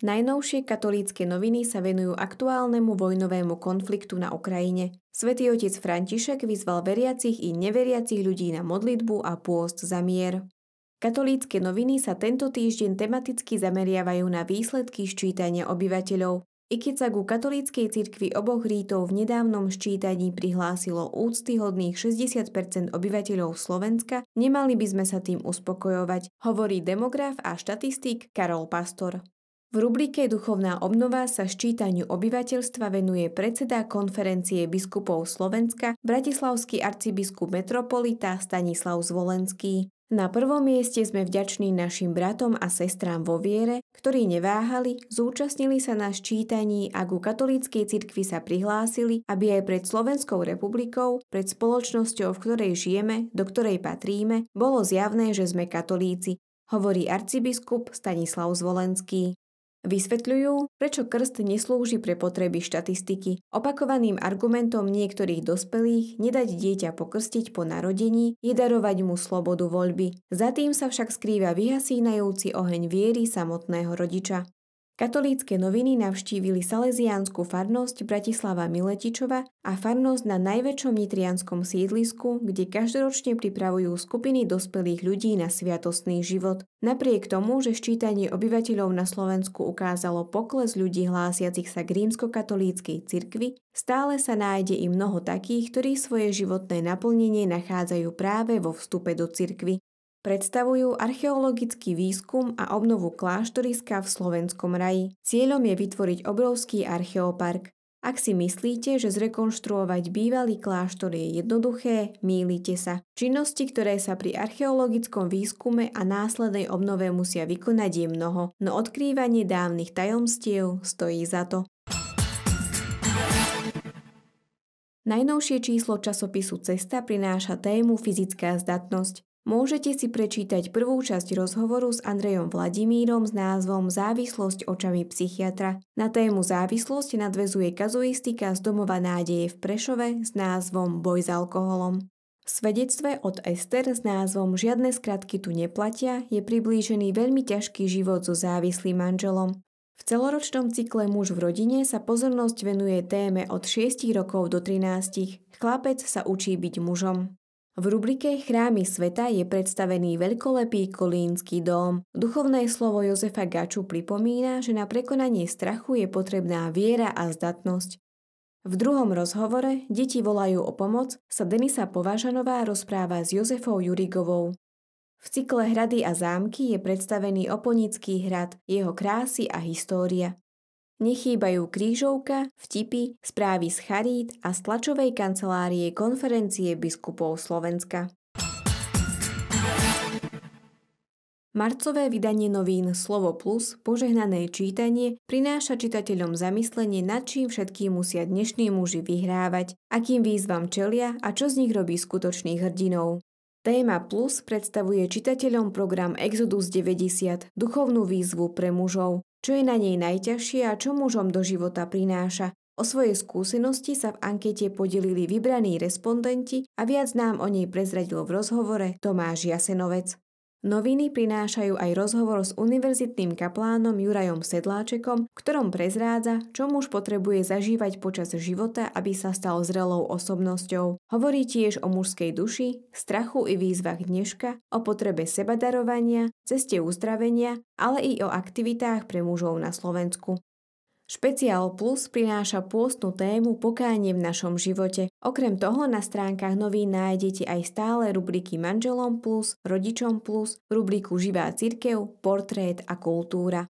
Najnovšie katolícke noviny sa venujú aktuálnemu vojnovému konfliktu na Ukrajine. Svetý otec František vyzval veriacich i neveriacich ľudí na modlitbu a pôst za mier. Katolícke noviny sa tento týždeň tematicky zameriavajú na výsledky ščítania obyvateľov. I keď sa ku katolíckej cirkvi oboch rítov v nedávnom ščítaní prihlásilo úctyhodných 60% obyvateľov Slovenska, nemali by sme sa tým uspokojovať, hovorí demograf a štatistik Karol Pastor. V rubrike Duchovná obnova sa ščítaniu obyvateľstva venuje predseda konferencie biskupov Slovenska, bratislavský arcibiskup metropolita Stanislav Zvolenský. Na prvom mieste sme vďační našim bratom a sestrám vo viere, ktorí neváhali, zúčastnili sa na ščítaní a ku katolíckej cirkvi sa prihlásili, aby aj pred Slovenskou republikou, pred spoločnosťou, v ktorej žijeme, do ktorej patríme, bolo zjavné, že sme katolíci, hovorí arcibiskup Stanislav Zvolenský. Vysvetľujú, prečo krst neslúži pre potreby štatistiky. Opakovaným argumentom niektorých dospelých nedať dieťa pokrstiť po narodení je darovať mu slobodu voľby. Za tým sa však skrýva vyhasínajúci oheň viery samotného rodiča. Katolícke noviny navštívili Salesiánsku farnosť Bratislava Miletičova a farnosť na najväčšom nitrianskom sídlisku, kde každoročne pripravujú skupiny dospelých ľudí na sviatostný život. Napriek tomu, že ščítanie obyvateľov na Slovensku ukázalo pokles ľudí hlásiacich sa k rímskokatolíckej cirkvi, stále sa nájde i mnoho takých, ktorí svoje životné naplnenie nachádzajú práve vo vstupe do cirkvy. Predstavujú archeologický výskum a obnovu kláštoriska v Slovenskom raji. Cieľom je vytvoriť obrovský archeopark. Ak si myslíte, že zrekonštruovať bývalý kláštor je jednoduché, mýlite sa. Činnosti, ktoré sa pri archeologickom výskume a následnej obnove musia vykonať je mnoho, no odkrývanie dávnych tajomstiev stojí za to. Najnovšie číslo časopisu Cesta prináša tému fyzická zdatnosť. Môžete si prečítať prvú časť rozhovoru s Andrejom Vladimírom s názvom Závislosť očami psychiatra. Na tému závislosť nadvezuje kazuistika z domova nádeje v Prešove s názvom Boj s alkoholom. V svedectve od Ester s názvom Žiadne skratky tu neplatia je priblížený veľmi ťažký život so závislým manželom. V celoročnom cykle Muž v rodine sa pozornosť venuje téme od 6 rokov do 13. Chlapec sa učí byť mužom. V rubrike Chrámy sveta je predstavený veľkolepý kolínsky dom. Duchovné slovo Jozefa Gaču pripomína, že na prekonanie strachu je potrebná viera a zdatnosť. V druhom rozhovore Deti volajú o pomoc sa Denisa Považanová rozpráva s Jozefou Jurigovou. V cykle Hrady a zámky je predstavený Oponický hrad, jeho krásy a história. Nechýbajú krížovka, vtipy, správy z charít a z tlačovej kancelárie konferencie biskupov Slovenska. Marcové vydanie novín Slovo Plus, požehnané čítanie, prináša čitateľom zamyslenie, nad čím všetkým musia dnešní muži vyhrávať, akým výzvam čelia a čo z nich robí skutočných hrdinov. Téma Plus predstavuje čitateľom program Exodus 90, duchovnú výzvu pre mužov, čo je na nej najťažšie a čo mužom do života prináša. O svoje skúsenosti sa v ankete podelili vybraní respondenti a viac nám o nej prezradil v rozhovore Tomáš Jasenovec. Noviny prinášajú aj rozhovor s univerzitným kaplánom Jurajom Sedláčekom, ktorom prezrádza, čo muž potrebuje zažívať počas života, aby sa stal zrelou osobnosťou. Hovorí tiež o mužskej duši, strachu i výzvach dneška, o potrebe sebadarovania, ceste uzdravenia, ale i o aktivitách pre mužov na Slovensku. Špeciál Plus prináša pôstnu tému pokánie v našom živote. Okrem toho na stránkach novín nájdete aj stále rubriky Manželom Plus, Rodičom Plus, rubriku Živá cirkev, Portrét a kultúra.